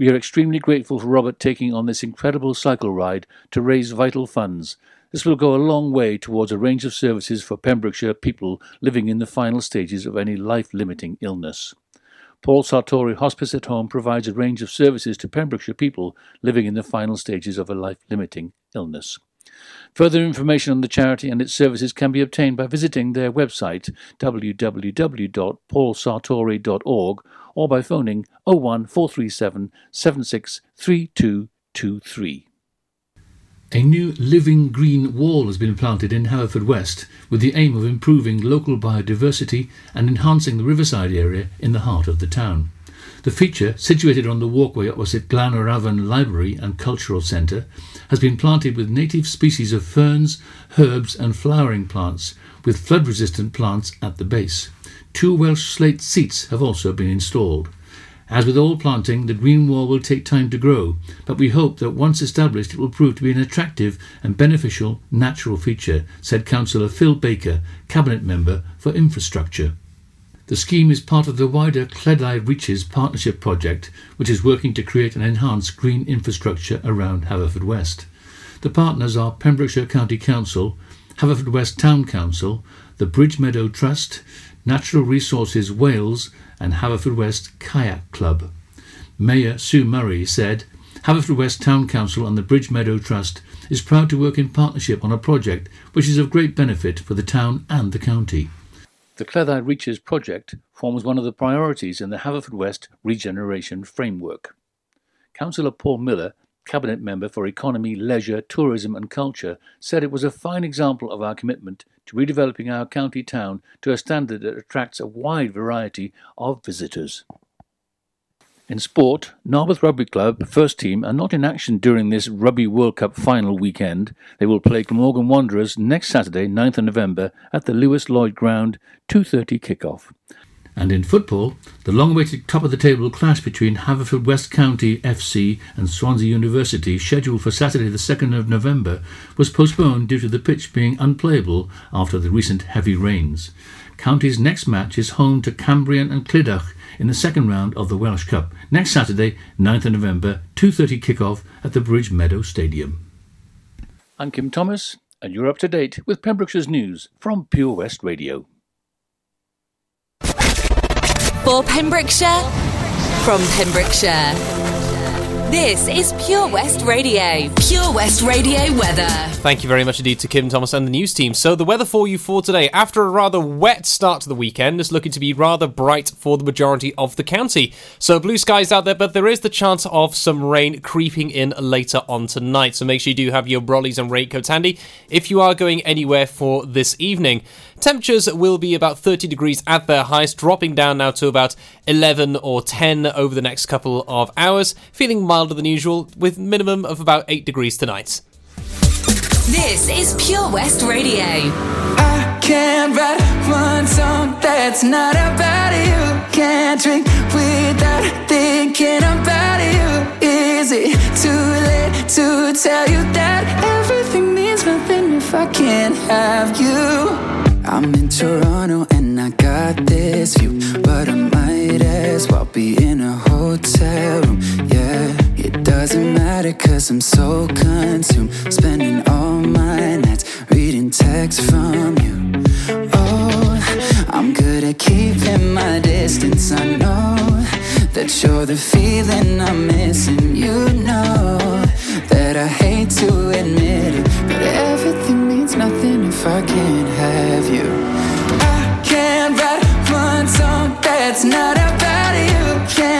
We are extremely grateful for Robert taking on this incredible cycle ride to raise vital funds. This will go a long way towards a range of services for Pembrokeshire people living in the final stages of any life limiting illness. Paul Sartori Hospice at Home provides a range of services to Pembrokeshire people living in the final stages of a life limiting illness. Further information on the charity and its services can be obtained by visiting their website www.paulsartori.org or by phoning 01437 763223. A new living green wall has been planted in Hereford Haverfordwest with the aim of improving local biodiversity and enhancing the riverside area in the heart of the town. The feature, situated on the walkway opposite Glan-yr-Afon Library and Cultural Centre, has been planted with native species of ferns, herbs, and flowering plants, with flood resistant plants at the base. Two Welsh slate seats have also been installed. As with all planting, the green wall will take time to grow, but we hope that once established it will prove to be an attractive and beneficial natural feature, said Councillor Phil Baker, Cabinet Member for Infrastructure. The scheme is part of the wider Cleddau Reaches Partnership project, which is working to create and enhance green infrastructure around Haverfordwest. The partners are Pembrokeshire County Council, Haverfordwest Town Council, the Bridgemeadow Trust, Natural Resources Wales, and Haverfordwest Kayak Club. Mayor Sue Murray said, Haverfordwest Town Council and the Bridge Meadow Trust is proud to work in partnership on a project which is of great benefit for the town and the county. The Cleddau Reaches project forms one of the priorities in the Haverfordwest Regeneration Framework. Councillor Paul Miller, Cabinet Member for Economy, Leisure, Tourism and Culture, said it was a fine example of our commitment to redeveloping our county town to a standard that attracts a wide variety of visitors. In sport, Narberth Rugby Club first team are not in action during this Rugby World Cup final weekend. They will play Glamorgan Wanderers next Saturday, 9th of November, at the Lewis Lloyd Ground, 2.30 kick-off. And in football, the long-awaited top-of-the-table clash between Haverfordwest County FC and Swansea University, scheduled for Saturday the 2nd of November, was postponed due to the pitch being unplayable after the recent heavy rains. County's next match is home to Cambrian and Clydach in the second round of the Welsh Cup, next Saturday, 9th of November, 2.30 kick-off at the Bridge Meadow Stadium. I'm Kim Thomas, and you're up to date with Pembrokeshire's news from Pure West Radio. For Pembrokeshire, from Pembrokeshire. This is Pure West Radio. Pure West Radio weather. Thank you very much indeed to Kim Thomas and the news team. So, the weather for you for today, after a rather wet start to the weekend, is looking to be rather bright for the majority of the county. So, blue skies out there, but there is the chance of some rain creeping in later on tonight. So, make sure you do have your brollies and raincoats handy if you are going anywhere for this evening. Temperatures will be about 30 degrees at their highest, dropping down now to about 11 or 10 over the next couple of hours, feeling milder than usual with minimum of about 8 degrees tonight. This is Pure West Radio. I can't write one song that's not about you. Can't drink without thinking about you. Is it too late to tell you that everything means nothing if I can't have you? I'm in Toronto and I got this view, but I might as well be in a hotel room. Yeah, it doesn't matter cause I'm so consumed, spending all my nights reading texts from you. Oh, I'm good at keeping my distance. I know that you're the feeling I'm missing. You know that I hate to admit it, but everything means nothing if I can't have you. I can't write one song that's not about you. Can't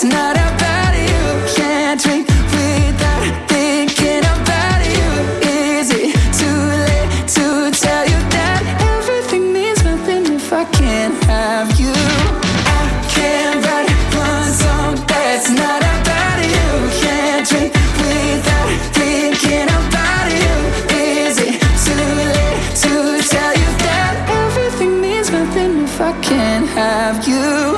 It's not about you. Can't drink without thinking about you. Is it too late to tell you that everything means nothing if I can't have you? I can't write song that's not about you. Can't drink without thinking about you. Is it too late to tell you that everything means nothing if I can't have you?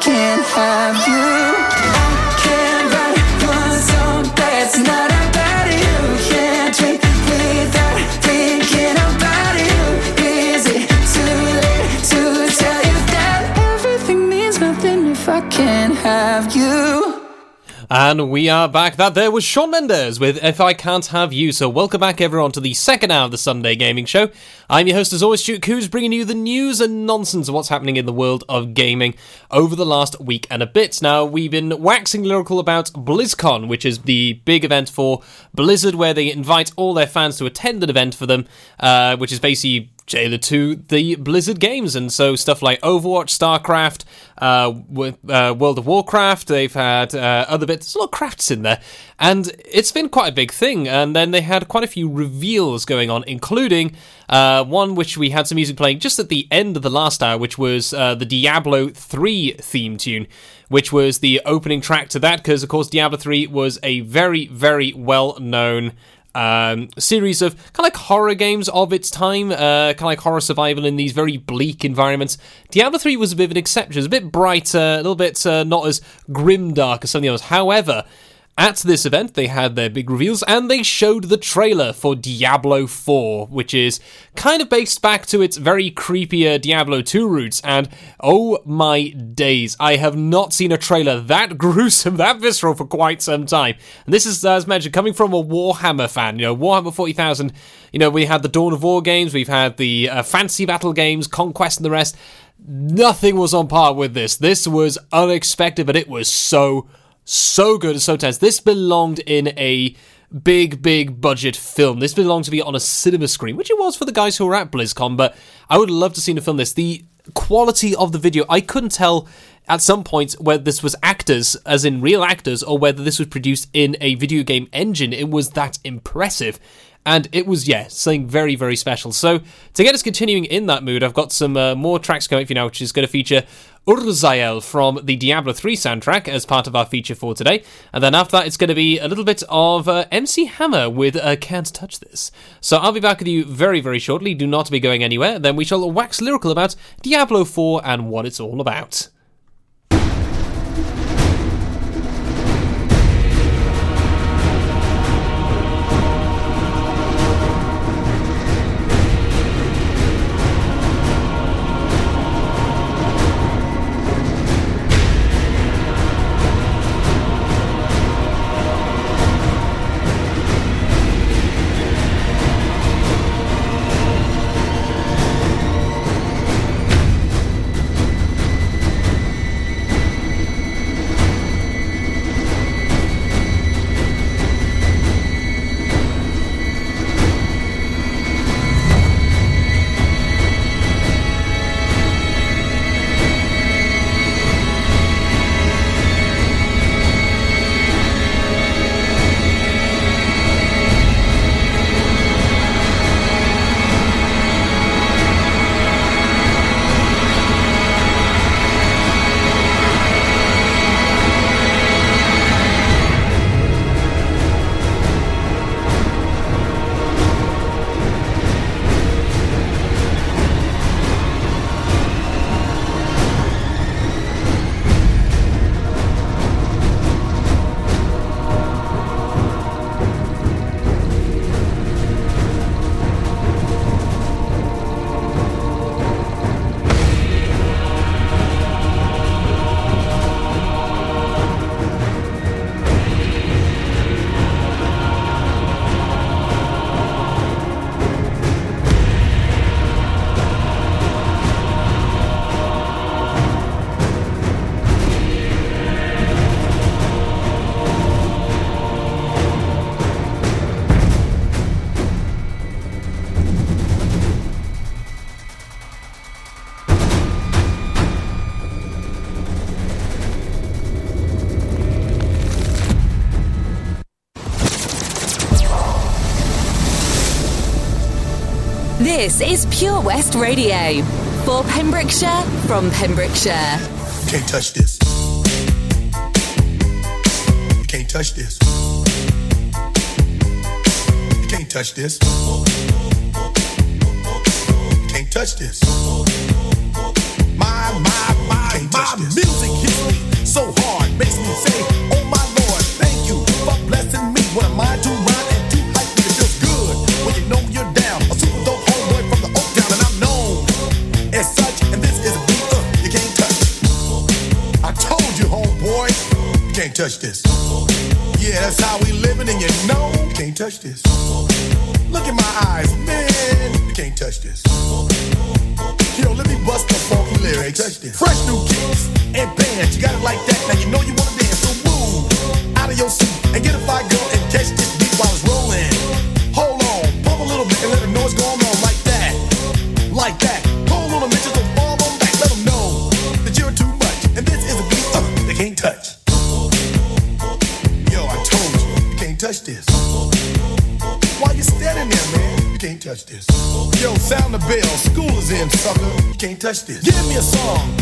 can't have you? And we are back. That there was Shawn Mendes with If I Can't Have You. So welcome back everyone to the second hour of the Sunday Gaming Show. I'm your host as always, Stewart Coos, bringing you the news and nonsense of what's happening in the world of gaming over the last week and a bit. Now, we've been waxing lyrical about BlizzCon, which is the big event for Blizzard where they invite all their fans to attend an event for them, uh, which is basically tailored to the Blizzard games, and so stuff like Overwatch, StarCraft, uh, with, uh, World of Warcraft. They've had uh, other bits. There's a lot of crafts in there, and it's been quite a big thing. And then they had quite a few reveals going on, including uh, one which we had some music playing just at the end of the last hour, which was uh, the Diablo 3 theme tune. Which was the opening track to that, because of course Diablo 3 was a very, very well known um, series of kind of like horror games of its time, uh, kind of like horror survival in these very bleak environments. Diablo 3 was a bit of an exception. It was a bit brighter, a little bit uh, not as grim dark as some of the others. However, at this event, they had their big reveals and they showed the trailer for Diablo 4, which is kind of based back to its very creepier Diablo 2 roots. And oh my days, I have not seen a trailer that gruesome, that visceral for quite some time. And this is, as mentioned, coming from a Warhammer fan. You know, Warhammer 40,000, you know, we had the Dawn of War games, we've had the uh, Fantasy Battle games, Conquest, and the rest. Nothing was on par with this. This was unexpected, but it was so so good and so tense. This belonged in a big, big budget film. This belonged to be on a cinema screen, which it was for the guys who were at BlizzCon, but I would love to see a film this. The quality of the video, I couldn't tell at some point whether this was actors, as in real actors, or whether this was produced in a video game engine. It was that impressive. And it was, yeah, something very, very special. So, to get us continuing in that mood, I've got some uh, more tracks coming for you now, which is going to feature Urzael from the Diablo 3 soundtrack as part of our feature for today. And then after that, it's going to be a little bit of uh, MC Hammer with uh, Can't Touch This. So I'll be back with you very, very shortly. Do not be going anywhere. Then we shall wax lyrical about Diablo 4 and what it's all about. This is Pure West Radio for Pembrokeshire from Pembrokeshire. Can't touch this. You can't touch this. You can't touch this. You can't touch this. Can't touch this. Yeah, that's how we living, and you know you can't touch this. Look in my eyes, man, you can't touch this. Yo, let me bust the funky lyrics. Fresh new kicks and bands, you got it like that. Now touch this. Give me a song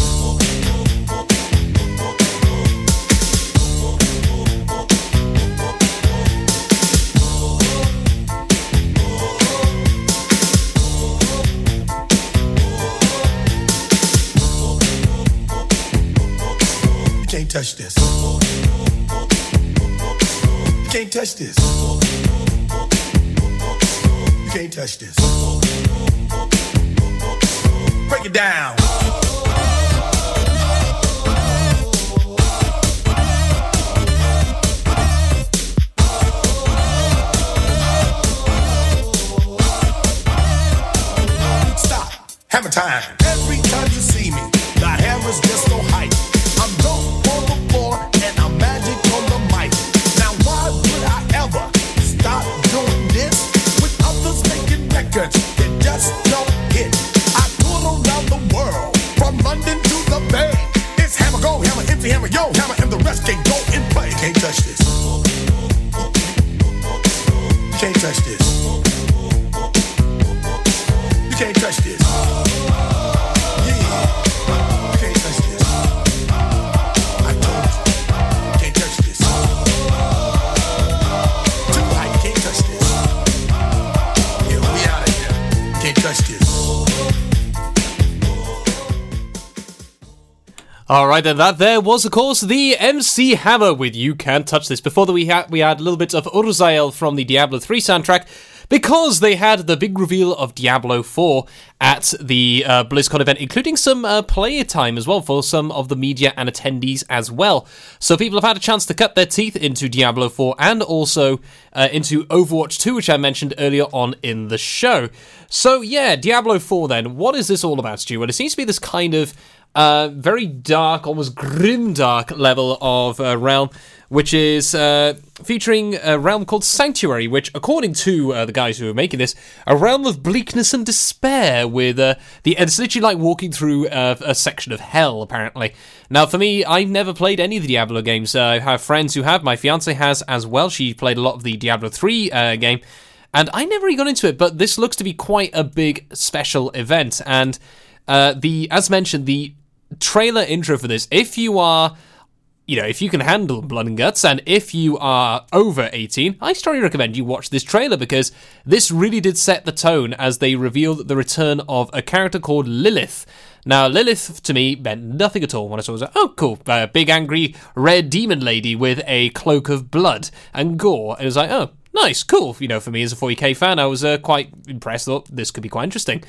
Can't touch this. You can't touch this. You can't touch this. Break it down. Stop. Hammer time. Time All right, then that there was, of course, the MC Hammer with "You Can't Touch This." Before that, we had we had a little bit of Urzael from the Diablo 3 soundtrack because they had the big reveal of Diablo 4 at the uh, BlizzCon event, including some uh, player time as well for some of the media and attendees as well. So people have had a chance to cut their teeth into Diablo 4 and also uh, into Overwatch 2, which I mentioned earlier on in the show. So yeah, Diablo 4 then, what is this all about, Stu? Well, it seems to be this kind of uh, very dark, almost grim dark level of uh, realm, which is uh, featuring a realm called Sanctuary, which, according to uh, the guys who are making this, a realm of bleakness and despair. With uh, the it's literally like walking through uh, a section of hell. Apparently, now for me, I've never played any of the Diablo games. Uh, I have friends who have. My fiance has as well. She played a lot of the Diablo three game. And I never really got into it, but this looks to be quite a big special event. And uh, the, as mentioned, the trailer intro for this. If you are, you know, if you can handle blood and guts, and if you are over 18, I strongly recommend you watch this trailer because this really did set the tone as they revealed the return of a character called Lilith. Now, Lilith to me meant nothing at all when I saw it. Oh, cool, a big angry red demon lady with a cloak of blood and gore. And it was like, oh, nice, cool. You know, for me as a 40k fan, I was uh, quite impressed. Thought this could be quite interesting.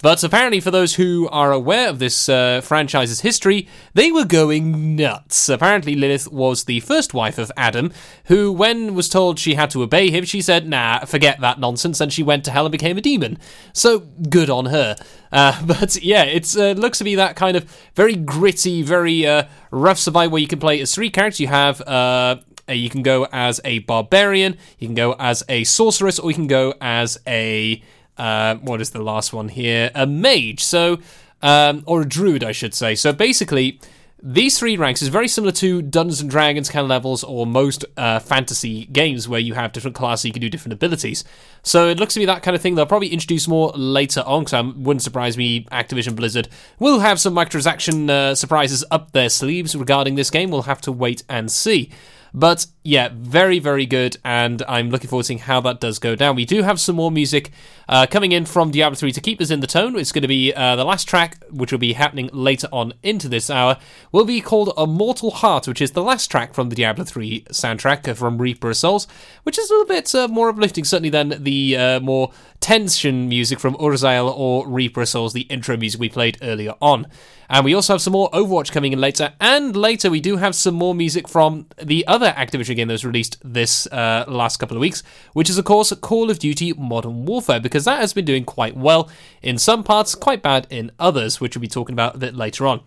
But apparently, for those who are aware of this uh, franchise's history, they were going nuts. Apparently, Lilith was the first wife of Adam, who, when was told she had to obey him, she said, nah, forget that nonsense, and she went to hell and became a demon. So, good on her. Uh, but yeah, it uh, looks to be that kind of very gritty, very uh, rough survival where you can play as three characters. You have uh, you can go as a barbarian, you can go as a sorceress, or you can go as a uh, what is the last one here? A mage. So, um, or a druid, I should say. So basically, these three ranks is very similar to Dungeons and Dragons kind of levels or most uh, fantasy games where you have different classes, you can do different abilities. So it looks to be that kind of thing. They'll probably introduce more later on, because it wouldn't surprise me. Activision Blizzard will have some microtransaction uh, surprises up their sleeves regarding this game. We'll have to wait and see. But yeah, very, very good, and I'm looking forward to seeing how that does go down. We do have some more music uh, coming in from Diablo 3 to keep us in the tone. It's going to be uh, the last track, which will be happening later on into this hour, will be called A Mortal Heart, which is the last track from the Diablo 3 soundtrack from Reaper of Souls, which is a little bit uh, more uplifting, certainly, than the uh, more tension music from Urzael or Reaper of Souls, the intro music we played earlier on. And we also have some more Overwatch coming in later. And later, we do have some more music from the other Activision game that was released this uh, last couple of weeks, which is, of course, Call of Duty Modern Warfare, because that has been doing quite well in some parts, quite bad in others, which we'll be talking about a bit later on.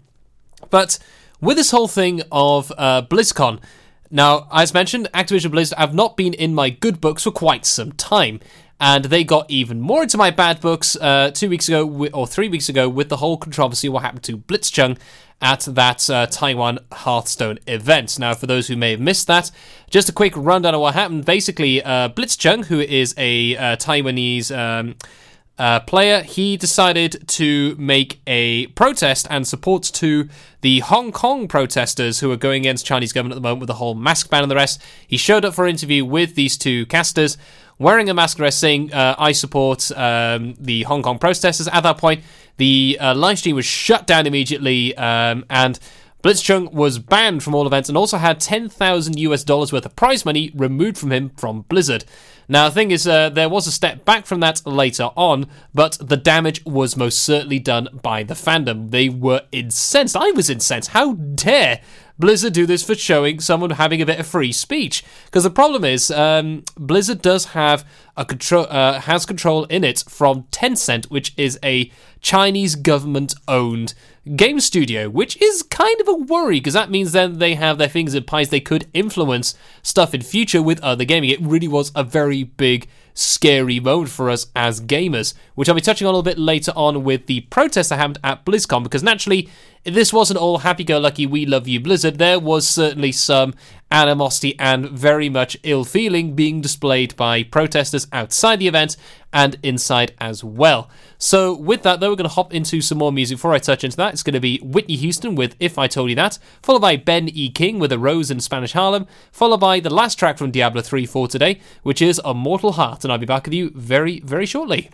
But with this whole thing of uh, BlizzCon, now, as mentioned, Activision Blizzard have not been in my good books for quite some time and they got even more into my bad books uh, two weeks ago or three weeks ago with the whole controversy what happened to Blitzchung at that uh, Taiwan Hearthstone event. Now, for those who may have missed that, just a quick rundown of what happened. Basically, uh, Blitzchung, who is a uh, Taiwanese um, uh, player, he decided to make a protest and support to the Hong Kong protesters who are going against Chinese government at the moment with the whole mask ban and the rest. He showed up for an interview with these two casters wearing a mask saying, uh, I support um, the Hong Kong protesters. At that point, the uh, live stream was shut down immediately, um, and Blitzchung was banned from all events and also had 10,000 US dollars worth of prize money removed from him from Blizzard. Now, the thing is, uh, there was a step back from that later on, but the damage was most certainly done by the fandom. They were incensed. I was incensed. How dare Blizzard do this for showing someone having a bit of free speech? Because the problem is, um, Blizzard does have a control uh, has control in it from Tencent, which is a Chinese government owned game studio, which is kind of a worry because that means then they have their fingers in pies. They could influence stuff in future with other gaming. It really was a very big scary mode for us as gamers, which I'll be touching on a little bit later on with the protest that happened at BlizzCon, because naturally, this wasn't all happy go lucky, we love you, Blizzard. There was certainly some animosity and very much ill feeling being displayed by protesters outside the event and inside as well. So, with that, though, we're going to hop into some more music. Before I touch into that, it's going to be Whitney Houston with If I Told You That, followed by Ben E. King with A Rose in Spanish Harlem, followed by the last track from Diablo 3 for today, which is A Mortal Heart. And I'll be back with you very, very shortly.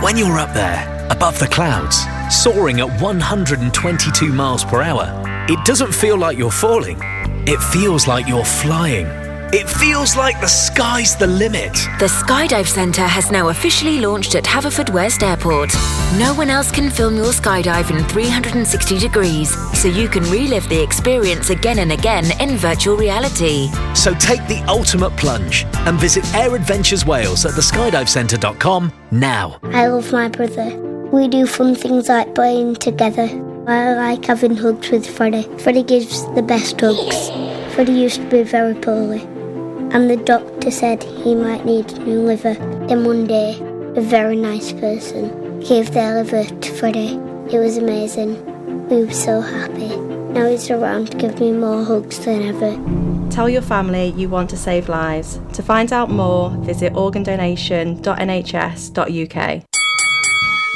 When you're up there, above the clouds, soaring at 122 miles per hour, it doesn't feel like you're falling, it feels like you're flying. It feels like the sky's the limit. The Skydive Centre has now officially launched at Haverfordwest Airport. No one else can film your skydive in 360 degrees, so you can relive the experience again and again in virtual reality. So take the ultimate plunge and visit Air Adventures Wales at theskydivecentre.com now. I love my brother. We do fun things like playing together. I like having hugs with Freddie. Freddie gives the best hugs. Freddie used to be very poorly, and the doctor said he might need a new liver. Then one day, a very nice person gave their liver to Freddie. It was amazing. We were so happy. Now he's around to give me more hugs than ever. Tell your family you want to save lives. To find out more, visit organdonation.nhs.uk.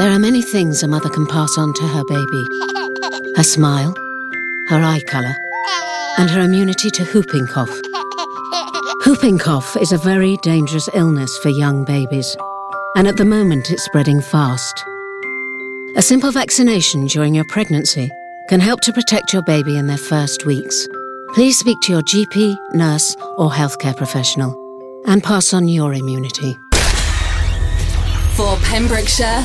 There are many things a mother can pass on to her baby her smile, her eye colour, and her immunity to whooping cough. Whooping cough is a very dangerous illness for young babies, and at the moment it's spreading fast. A simple vaccination during your pregnancy can help to protect your baby in their first weeks. Please speak to your GP, nurse, or healthcare professional and pass on your immunity. For Pembrokeshire,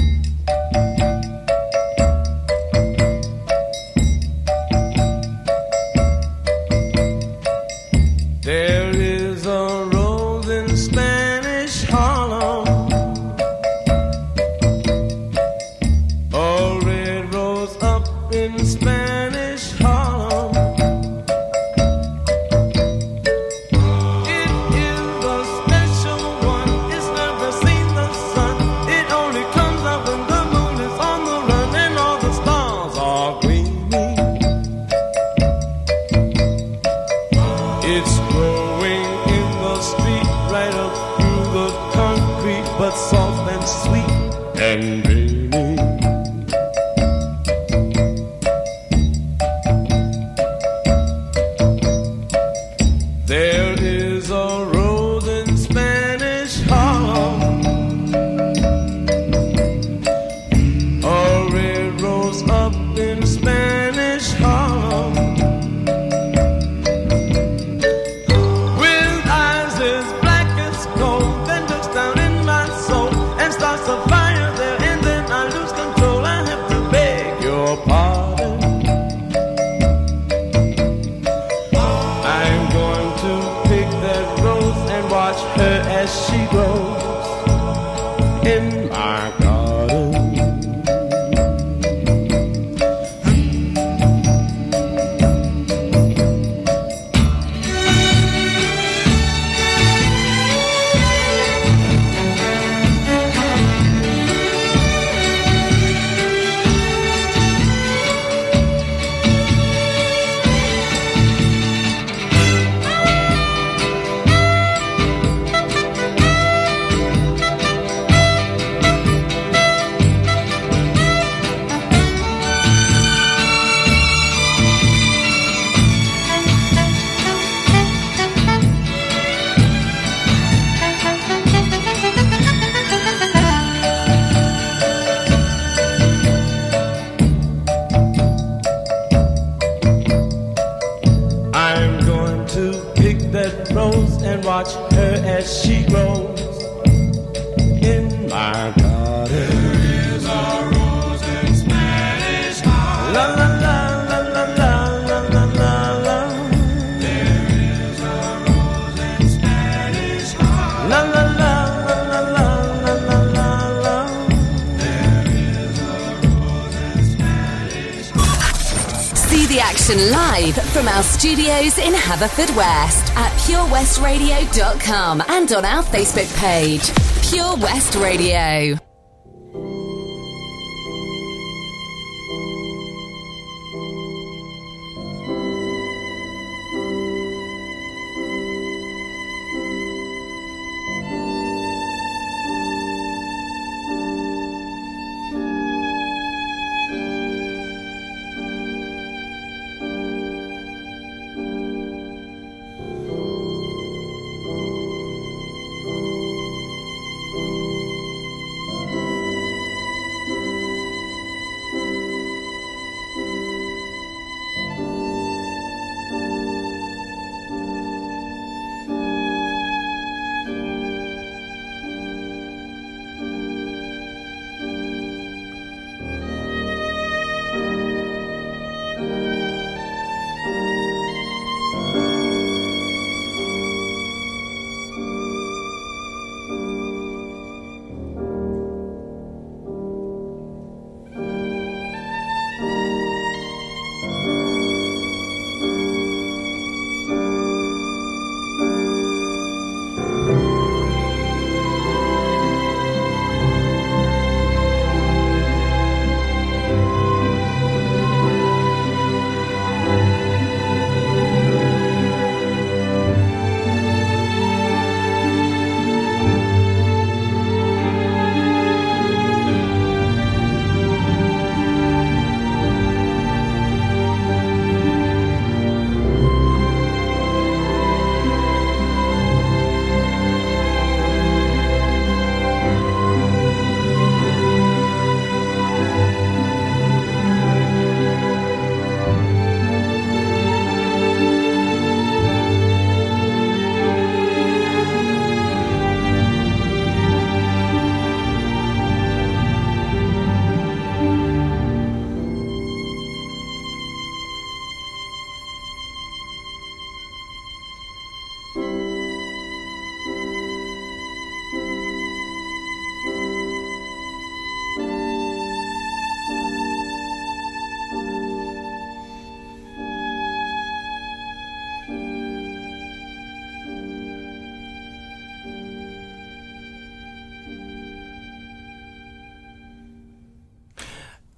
Haverford West at purewestradio.com and on our Facebook page, Pure West Radio.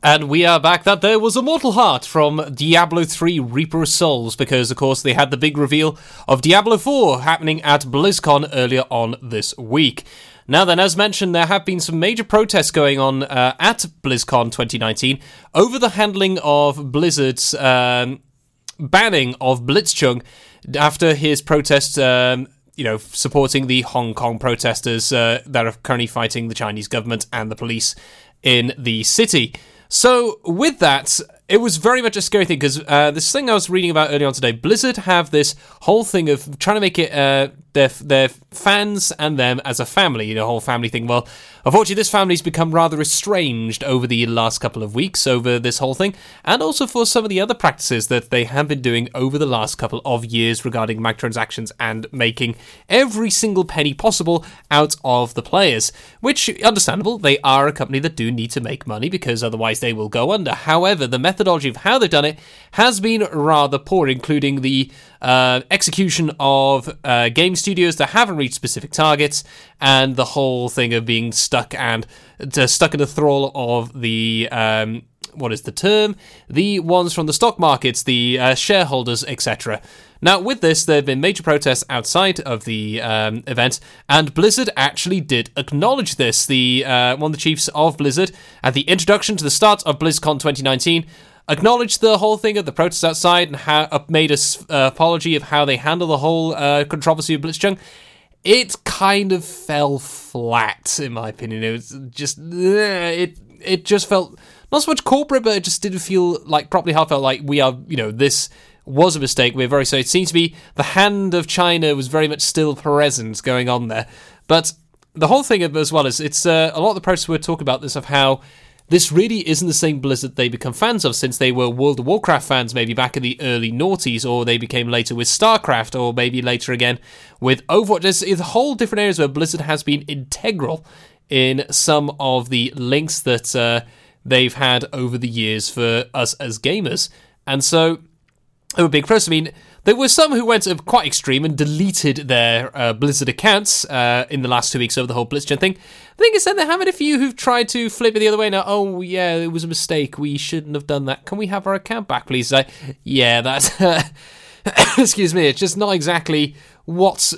And we are back. That there was Immortal Heart from Diablo 3 Reaper of Souls, because of course they had the big reveal of Diablo 4 happening at BlizzCon earlier on this week. Now then, as mentioned, there have been some major protests going on uh, at BlizzCon 2019 over the handling of Blizzard's um, banning of Blitzchung after his protest. Um, you know, supporting the Hong Kong protesters uh, that are currently fighting the Chinese government and the police in the city. So, with that, it was very much a scary thing because uh, this thing I was reading about earlier on today, Blizzard have this whole thing of trying to make it uh, their their fans and them as a family, the whole family thing. Well, unfortunately, this family's become rather estranged over the last couple of weeks over this whole thing, and also for some of the other practices that they have been doing over the last couple of years regarding microtransactions and making every single penny possible out of the players. Which, understandable, they are a company that do need to make money because otherwise they will go under. However, the methodology of how they've done it has been rather poor, including the uh, execution of uh, game studios that haven't reached specific targets, and the whole thing of being stuck and uh, stuck in the thrall of the. Um, what is the term? The ones from the stock markets, the uh, shareholders, etc. Now, with this, there have been major protests outside of the um, event, and Blizzard actually did acknowledge this. The uh, one of the chiefs of Blizzard at the introduction to the start of BlizzCon 2019 acknowledged the whole thing of the protests outside and how, uh, made a uh, apology of how they handle the whole uh, controversy of Blitzchung. It kind of fell flat, in my opinion. It was just it it just felt not so much corporate, but it just didn't feel like properly how it felt like we are. You know, this was a mistake. We're very sorry. It seems to be the hand of China was very much still present going on there, but the whole thing as well is it's uh, a lot of the protests we're talking about this of how this really isn't the same Blizzard they become fans of since they were World of Warcraft fans maybe back in the early noughties, or they became later with StarCraft, or maybe later again with Overwatch. There's, there's whole different areas where Blizzard has been integral in some of the links that uh, they've had over the years for us as gamers. And so, a big press. I mean, there were some who went quite extreme and deleted their uh, Blizzard accounts uh, in the last two weeks over the whole BlizzCon thing. I think is, then there have been a few who've tried to flip it the other way now. Oh, yeah, it was a mistake. We shouldn't have done that. Can we have our account back, please? Yeah, that's. excuse me, it's just not exactly what's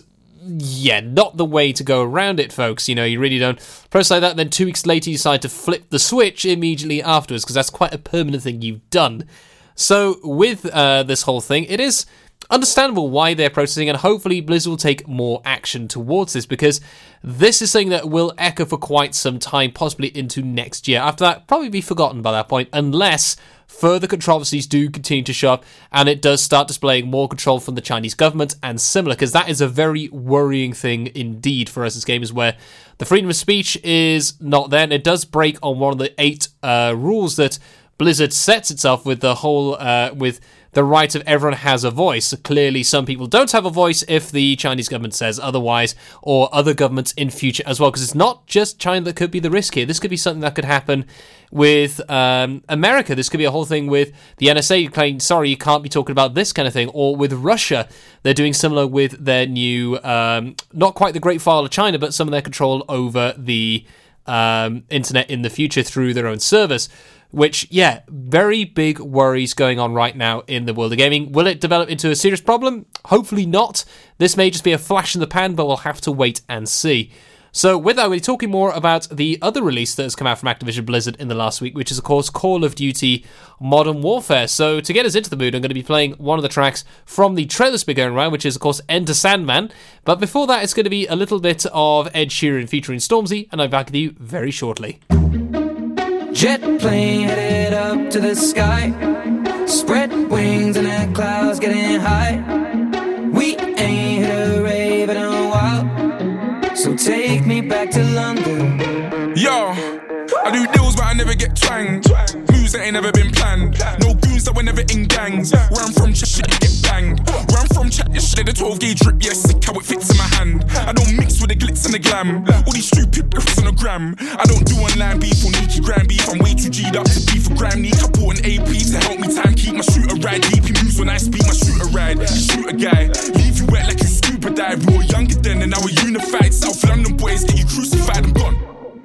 yeah, not the way to go around it, folks. You know, you really don't press like that. Then two weeks later, you decide to flip the switch immediately afterwards because that's quite a permanent thing you've done. So with uh, this whole thing, it is understandable why they're protesting, and hopefully Blizzard will take more action towards this because this is something that will echo for quite some time, possibly into next year. After that, probably be forgotten by that point, unless further controversies do continue to show up and it does start displaying more control from the Chinese government and similar, because that is a very worrying thing indeed for us as gamers, where the freedom of speech is not there, and it does break on one of the eight uh, rules that Blizzard sets itself with the whole uh, with the right of everyone has a voice. Clearly, some people don't have a voice if the Chinese government says otherwise, or other governments in future as well. Because it's not just China that could be the risk here. This could be something that could happen with um, America. This could be a whole thing with the NSA saying, "Sorry, you can't be talking about this kind of thing," or with Russia, they're doing similar with their new, um, not quite the Great Firewall of China, but some of their control over the um, internet in the future through their own service which, yeah, very big worries going on right now in the world of gaming. Will it develop into a serious problem? Hopefully not. This may just be a flash in the pan, but we'll have to wait and see. So, with that, we're talking more about the other release that has come out from Activision Blizzard in the last week, which is, of course, Call of Duty Modern Warfare. So, to get us into the mood, I'm going to be playing one of the tracks from the trailer speaker going around, which is, of course, Enter Sandman. But before that, it's going to be a little bit of Ed Sheeran featuring Stormzy, and I'm back with you very shortly. Jet plane headed up to the sky. Spread wings and the clouds getting high. We ain't hit a rave in a while. So take me back to London. Yo, I do deals, but I never get twanged. Moves that ain't never been planned. No goons that were never in gangs. Where I'm from, shit, shit get banged. Where I'm from, chat, this shit, the 12 gauge drip, yeah, sick how it fits in my hand. I don't mix with the glitz and the glam. All these stupid riffs on the gram. I don't do online beef or Nikki gram beef. I'm way too G'd up to beef for gram. Need I bought an AP to help me time keep my shooter ride. Deep he moves when I speed my shooter ride. Shoot a guy, leave you wet like you scuba dive. We were younger then and now we're unified. South London boys get you crucified. I'm gone.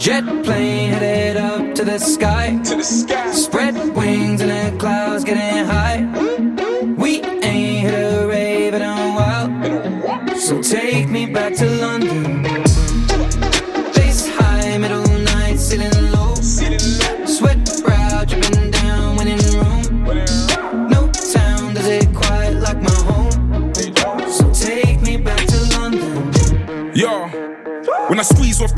Jet plane headed up to the sky. To the sky. Spread wings in the clouds, getting high. We ain't hit a rave in a while. So take me back to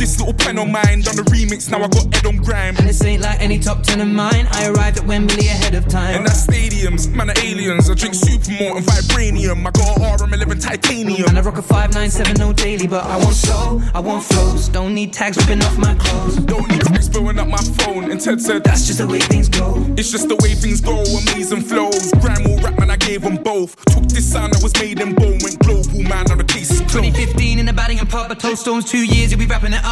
this little pen on mine, done the remix, now I got Ed on grime. And this ain't like any top ten of mine. I arrived at Wembley ahead of time. And that's stadiums, man are aliens. I drink Supermalt and vibranium. I got a RM11 titanium. And I rock a 597 no daily, but I want soul, I want flows. Don't need tags ripping off my clothes. Don't need cracks blowing up my phone. And Ted said, That's just the way things go. It's just the way things go, amazing flows. Grime or rap, man, I gave them both. Took this sound that was made in bone, went global, man, now the case is closed. 2015 in the batting and pub, I told Stones two years, you'll be wrapping it up.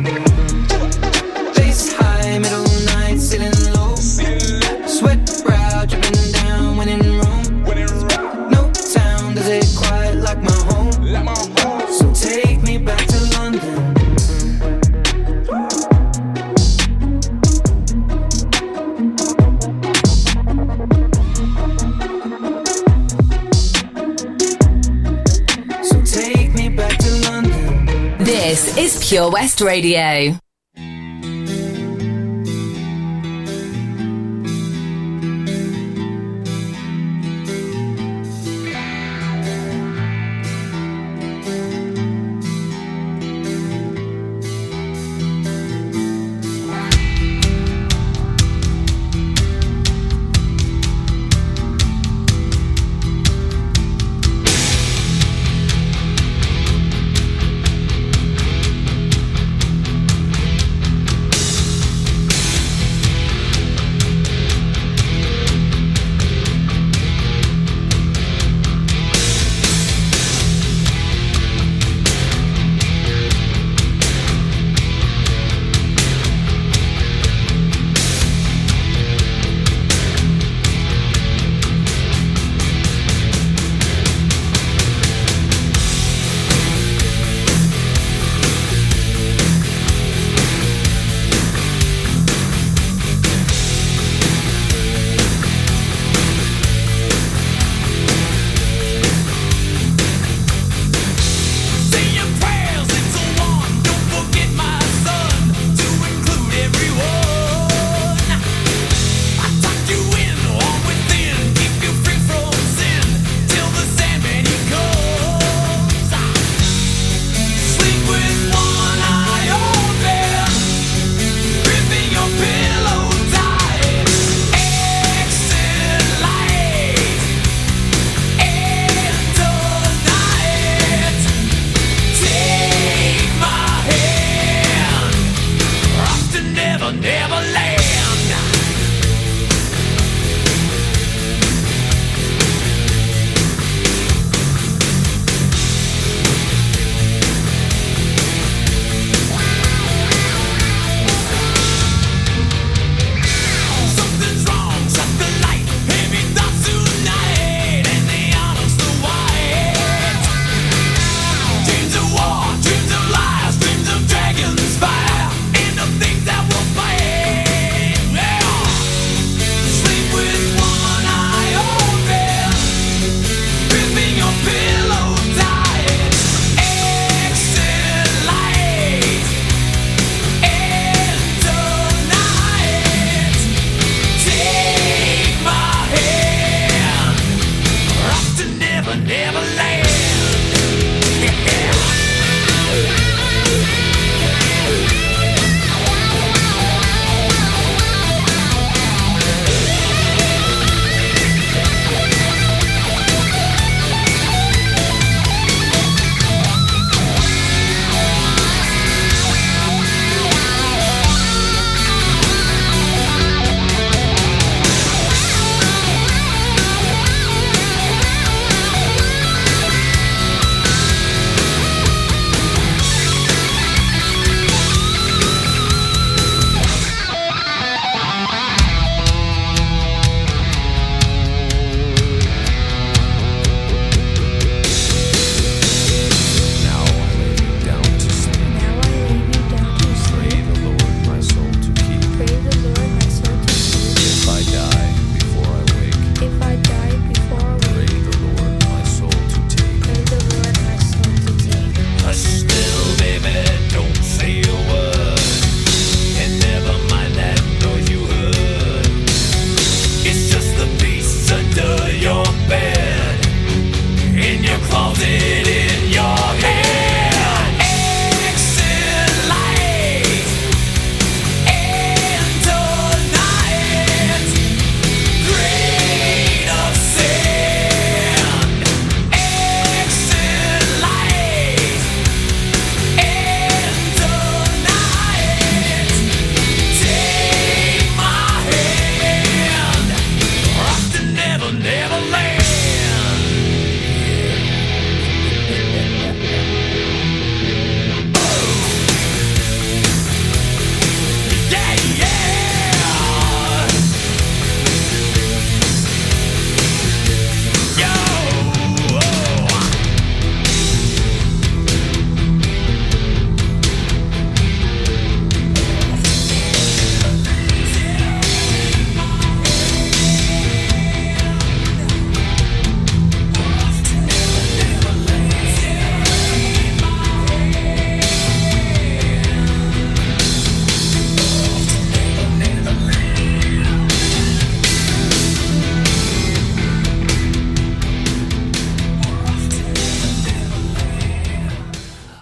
West Radio.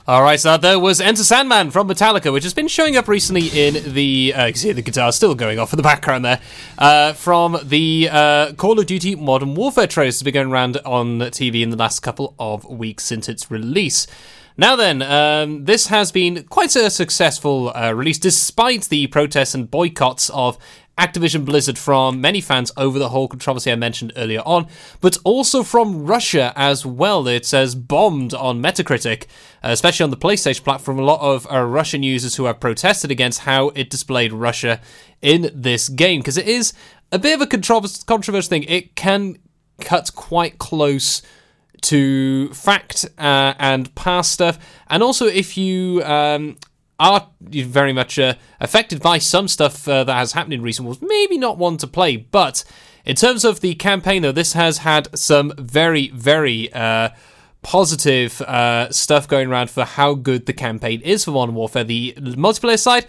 All right, so there was Enter Sandman from Metallica, which has been showing up recently in the. Uh, you can see the guitar still going off in the background there. Uh, from the uh, Call of Duty Modern Warfare trailers that's been going around on TV in the last couple of weeks since its release. Now then, um, this has been quite a successful uh, release, despite the protests and boycotts of Activision Blizzard from many fans over the whole controversy I mentioned earlier on, but also from Russia as well. It says bombed on Metacritic, uh, especially on the PlayStation platform. A lot of uh, Russian users who have protested against how it displayed Russia in this game, because it is a bit of a controvers- controversial thing. It can cut quite close to fact uh, and past stuff, and also if you um, are very much uh, affected by some stuff uh, that has happened in recent wars, maybe not one to play. But in terms of the campaign, though, this has had some very, very uh, positive uh, stuff going around for how good the campaign is for Modern Warfare. The multiplayer side,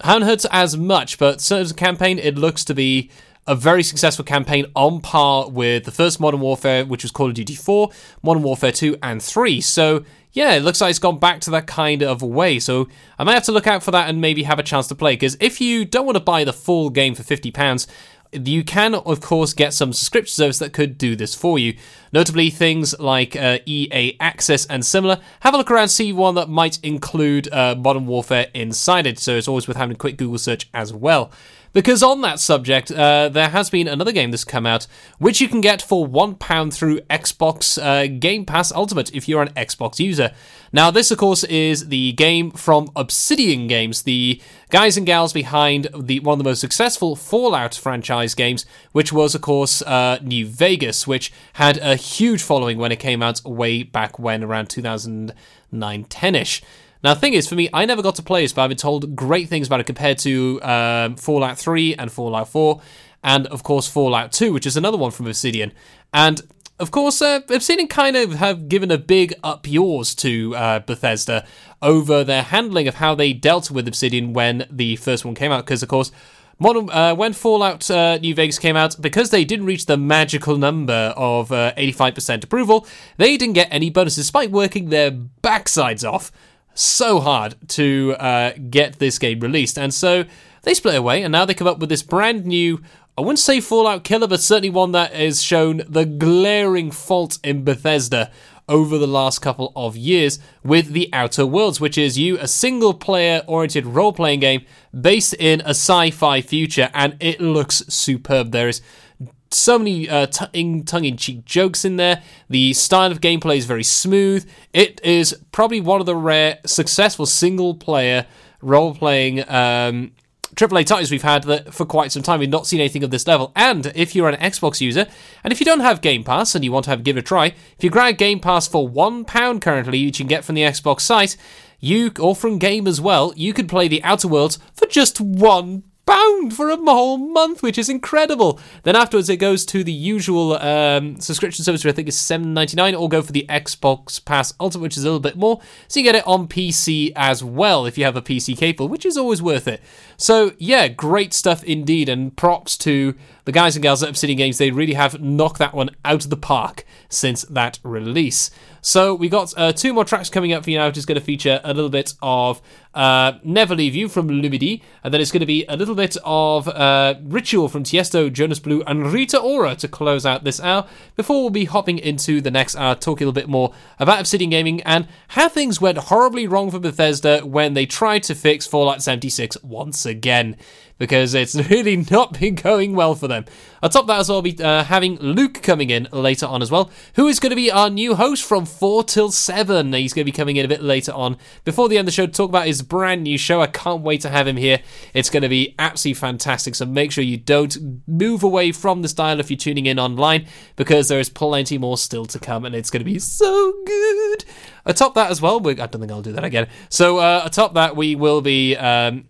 haven't heard as much, but a campaign, it looks to be a very successful campaign on par with the first Modern Warfare, which was Call of Duty 4, Modern Warfare 2, and 3. So, yeah, it looks like it's gone back to that kind of way. So, I might have to look out for that and maybe have a chance to play. Because if you don't want to buy the full game for £50, you can, of course, get some subscription service that could do this for you. Notably, things like uh, EA Access and similar. Have a look around, see one that might include uh, Modern Warfare inside it. So it's always worth having a quick Google search as well. Because on that subject, uh, there has been another game that's come out, which you can get for £1 through Xbox uh, Game Pass Ultimate if you're an Xbox user. Now, this, of course, is the game from Obsidian Games, the guys and gals behind the one of the most successful Fallout franchise games, which was, of course, uh, New Vegas, which had a huge following when it came out way back when, around 2009 10 ish. Now, the thing is, for me, I never got to play this, but I've been told great things about it compared to um, Fallout 3 and Fallout 4, and of course, Fallout 2, which is another one from Obsidian. And of course, uh, Obsidian kind of have given a big up yours to uh, Bethesda over their handling of how they dealt with Obsidian when the first one came out, because of course, Modern, uh, when Fallout uh, New Vegas came out, because they didn't reach the magical number of uh, 85% approval, they didn't get any bonuses despite working their backsides off so hard to uh, get this game released. And so they split away, and now they come up with this brand new. I wouldn't say Fallout killer, but certainly one that has shown the glaring fault in Bethesda over the last couple of years with The Outer Worlds, which is you, a single player oriented role playing game based in a sci fi future, and it looks superb. There is so many uh, tongue in cheek jokes in there. The style of gameplay is very smooth. It is probably one of the rare successful single player role playing. Um, AAA titles we've had that for quite some time. We've not seen anything of this level. And if you're an Xbox user, and if you don't have Game Pass and you want to have give it a try, if you grab Game Pass for one pound currently, which you can get from the Xbox site, you or from Game as well, you could play the Outer Worlds for just one pound for a whole month, which is incredible. Then afterwards, it goes to the usual um, subscription service, which I think is seven ninety nine, or go for the Xbox Pass Ultimate, which is a little bit more. So you get it on PC as well if you have a PC capable, which is always worth it. So yeah, great stuff indeed, and props to the guys and gals at Obsidian Games. They really have knocked that one out of the park since that release. So we got uh, two more tracks coming up for you now, which is going to feature a little bit of uh, Never Leave You from Lumidee, and then it's going to be a little bit of uh, Ritual from Tiesto, Jonas Blue, and Rita Ora to close out this hour, before we'll be hopping into the next hour, talking a little bit more about Obsidian Gaming and how things went horribly wrong for Bethesda when they tried to fix Fallout 76 once again because it's really not been going well for them. Atop that as well, I'll be uh, having Luke coming in later on as well, who is going to be our new host from 4 till 7. He's going to be coming in a bit later on before the end of the show to talk about his brand new show. I can't wait to have him here. It's going to be absolutely fantastic, so make sure you don't move away from this dial if you're tuning in online because there is plenty more still to come and it's going to be so good. Atop that as well, we, I don't think I'll do that again. So, uh, atop that, we will be. Um,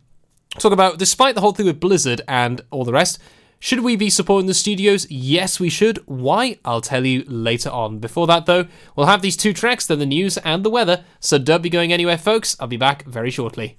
talk about despite the whole thing with Blizzard and all the rest, should we be supporting the studios? Yes, we should. Why? I'll tell you later on. Before that, though, we'll have these two tracks, then the news and the weather. So don't be going anywhere, folks. I'll be back very shortly.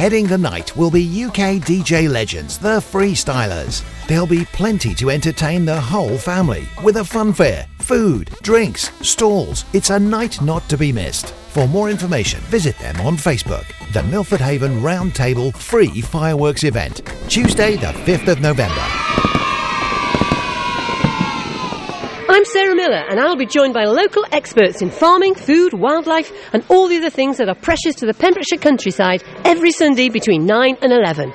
Heading the night will be UK DJ legends, the Freestylers. There'll be plenty to entertain the whole family with a fun fair, food, drinks, stalls. It's a night not to be missed. For more information, visit them on Facebook. The Milford Haven Roundtable Free Fireworks Event, Tuesday, the 5th of November. I'm Sarah Miller, and I'll be joined by local experts in farming, food, wildlife, and all the other things that are precious to the Pembrokeshire countryside every Sunday between 9 and 11.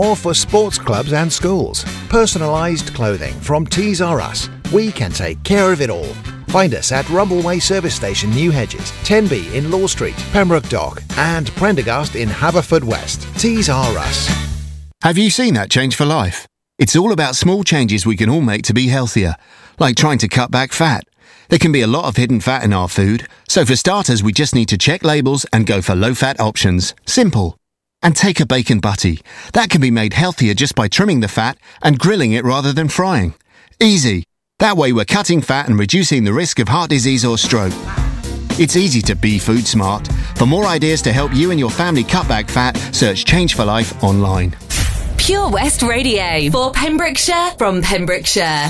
or for sports clubs and schools. Personalised clothing from Tees R Us. We can take care of it all. Find us at Rumbleway Service Station, New Hedges, Tenby in Law Street, Pembroke Dock, and Prendergast in Haverfordwest. Tees R Us. Have you seen that change for life? It's all about small changes we can all make to be healthier, like trying to cut back fat. There can be a lot of hidden fat in our food, so for starters, we just need to check labels and go for low fat options. Simple. And take a bacon butty. That can be made healthier just by trimming the fat and grilling it rather than frying. Easy. That way we're cutting fat and reducing the risk of heart disease or stroke. It's easy to be food smart. For more ideas to help you and your family cut back fat, search Change for Life online. Pure West Radio for Pembrokeshire from Pembrokeshire.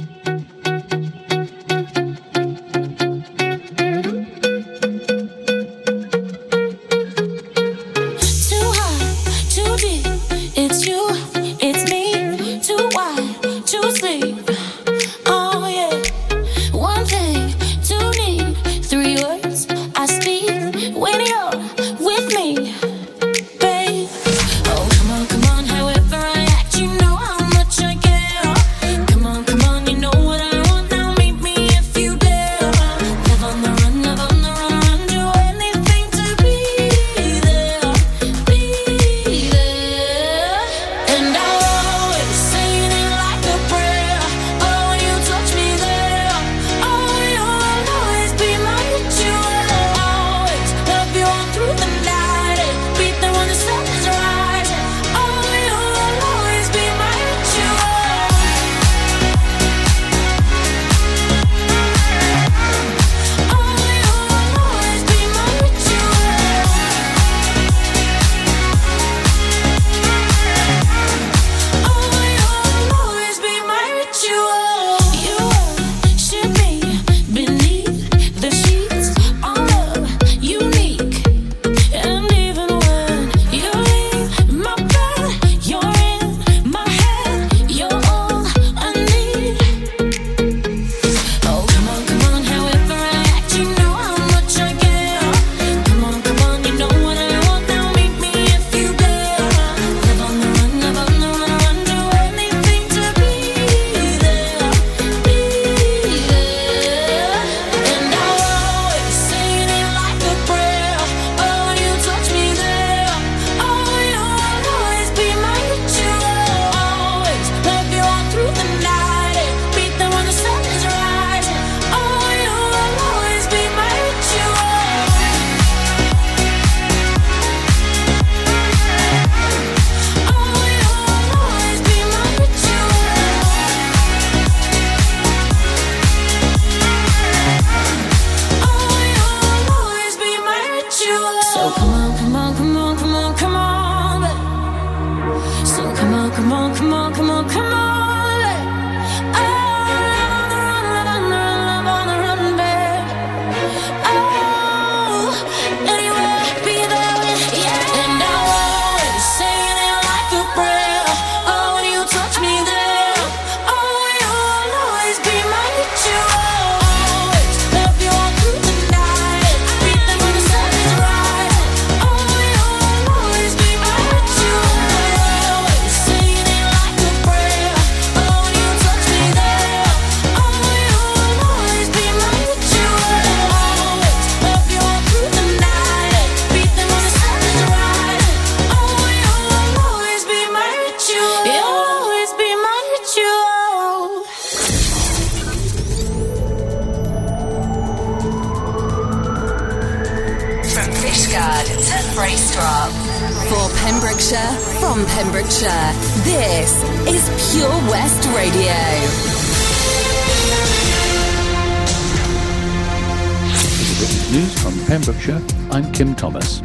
Thomas.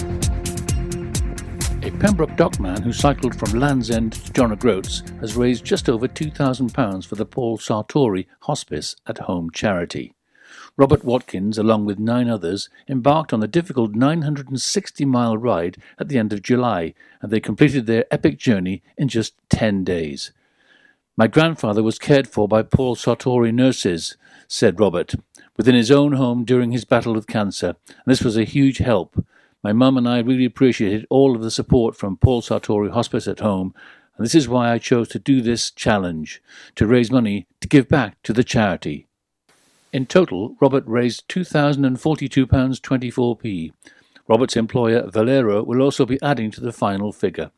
A Pembroke dockman who cycled from Land's End to John O'Groats has raised just over £2,000 for the Paul Sartori Hospice at Home charity. Robert Watkins, along with nine others, embarked on the difficult 960 mile ride at the end of July, and they completed their epic journey in just 10 days. My grandfather was cared for by Paul Sartori nurses, said Robert, within his own home during his battle with cancer, and this was a huge help. My mum and I really appreciated all of the support from Paul Sartori Hospice at Home, and this is why I chose to do this challenge to raise money to give back to the charity. In total, Robert raised £2,042.24p. Robert's employer, Valero, will also be adding to the final figure.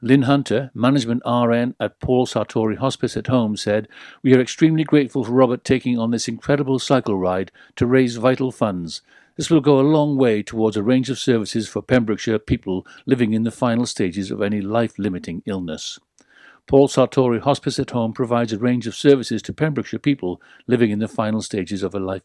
Lynn Hunter, Management RN at Paul Sartori Hospice at Home, said, We are extremely grateful for Robert taking on this incredible cycle ride to raise vital funds. This will go a long way towards a range of services for Pembrokeshire people living in the final stages of any life limiting illness. Paul Sartori Hospice at Home provides a range of services to Pembrokeshire people living in the final stages of a life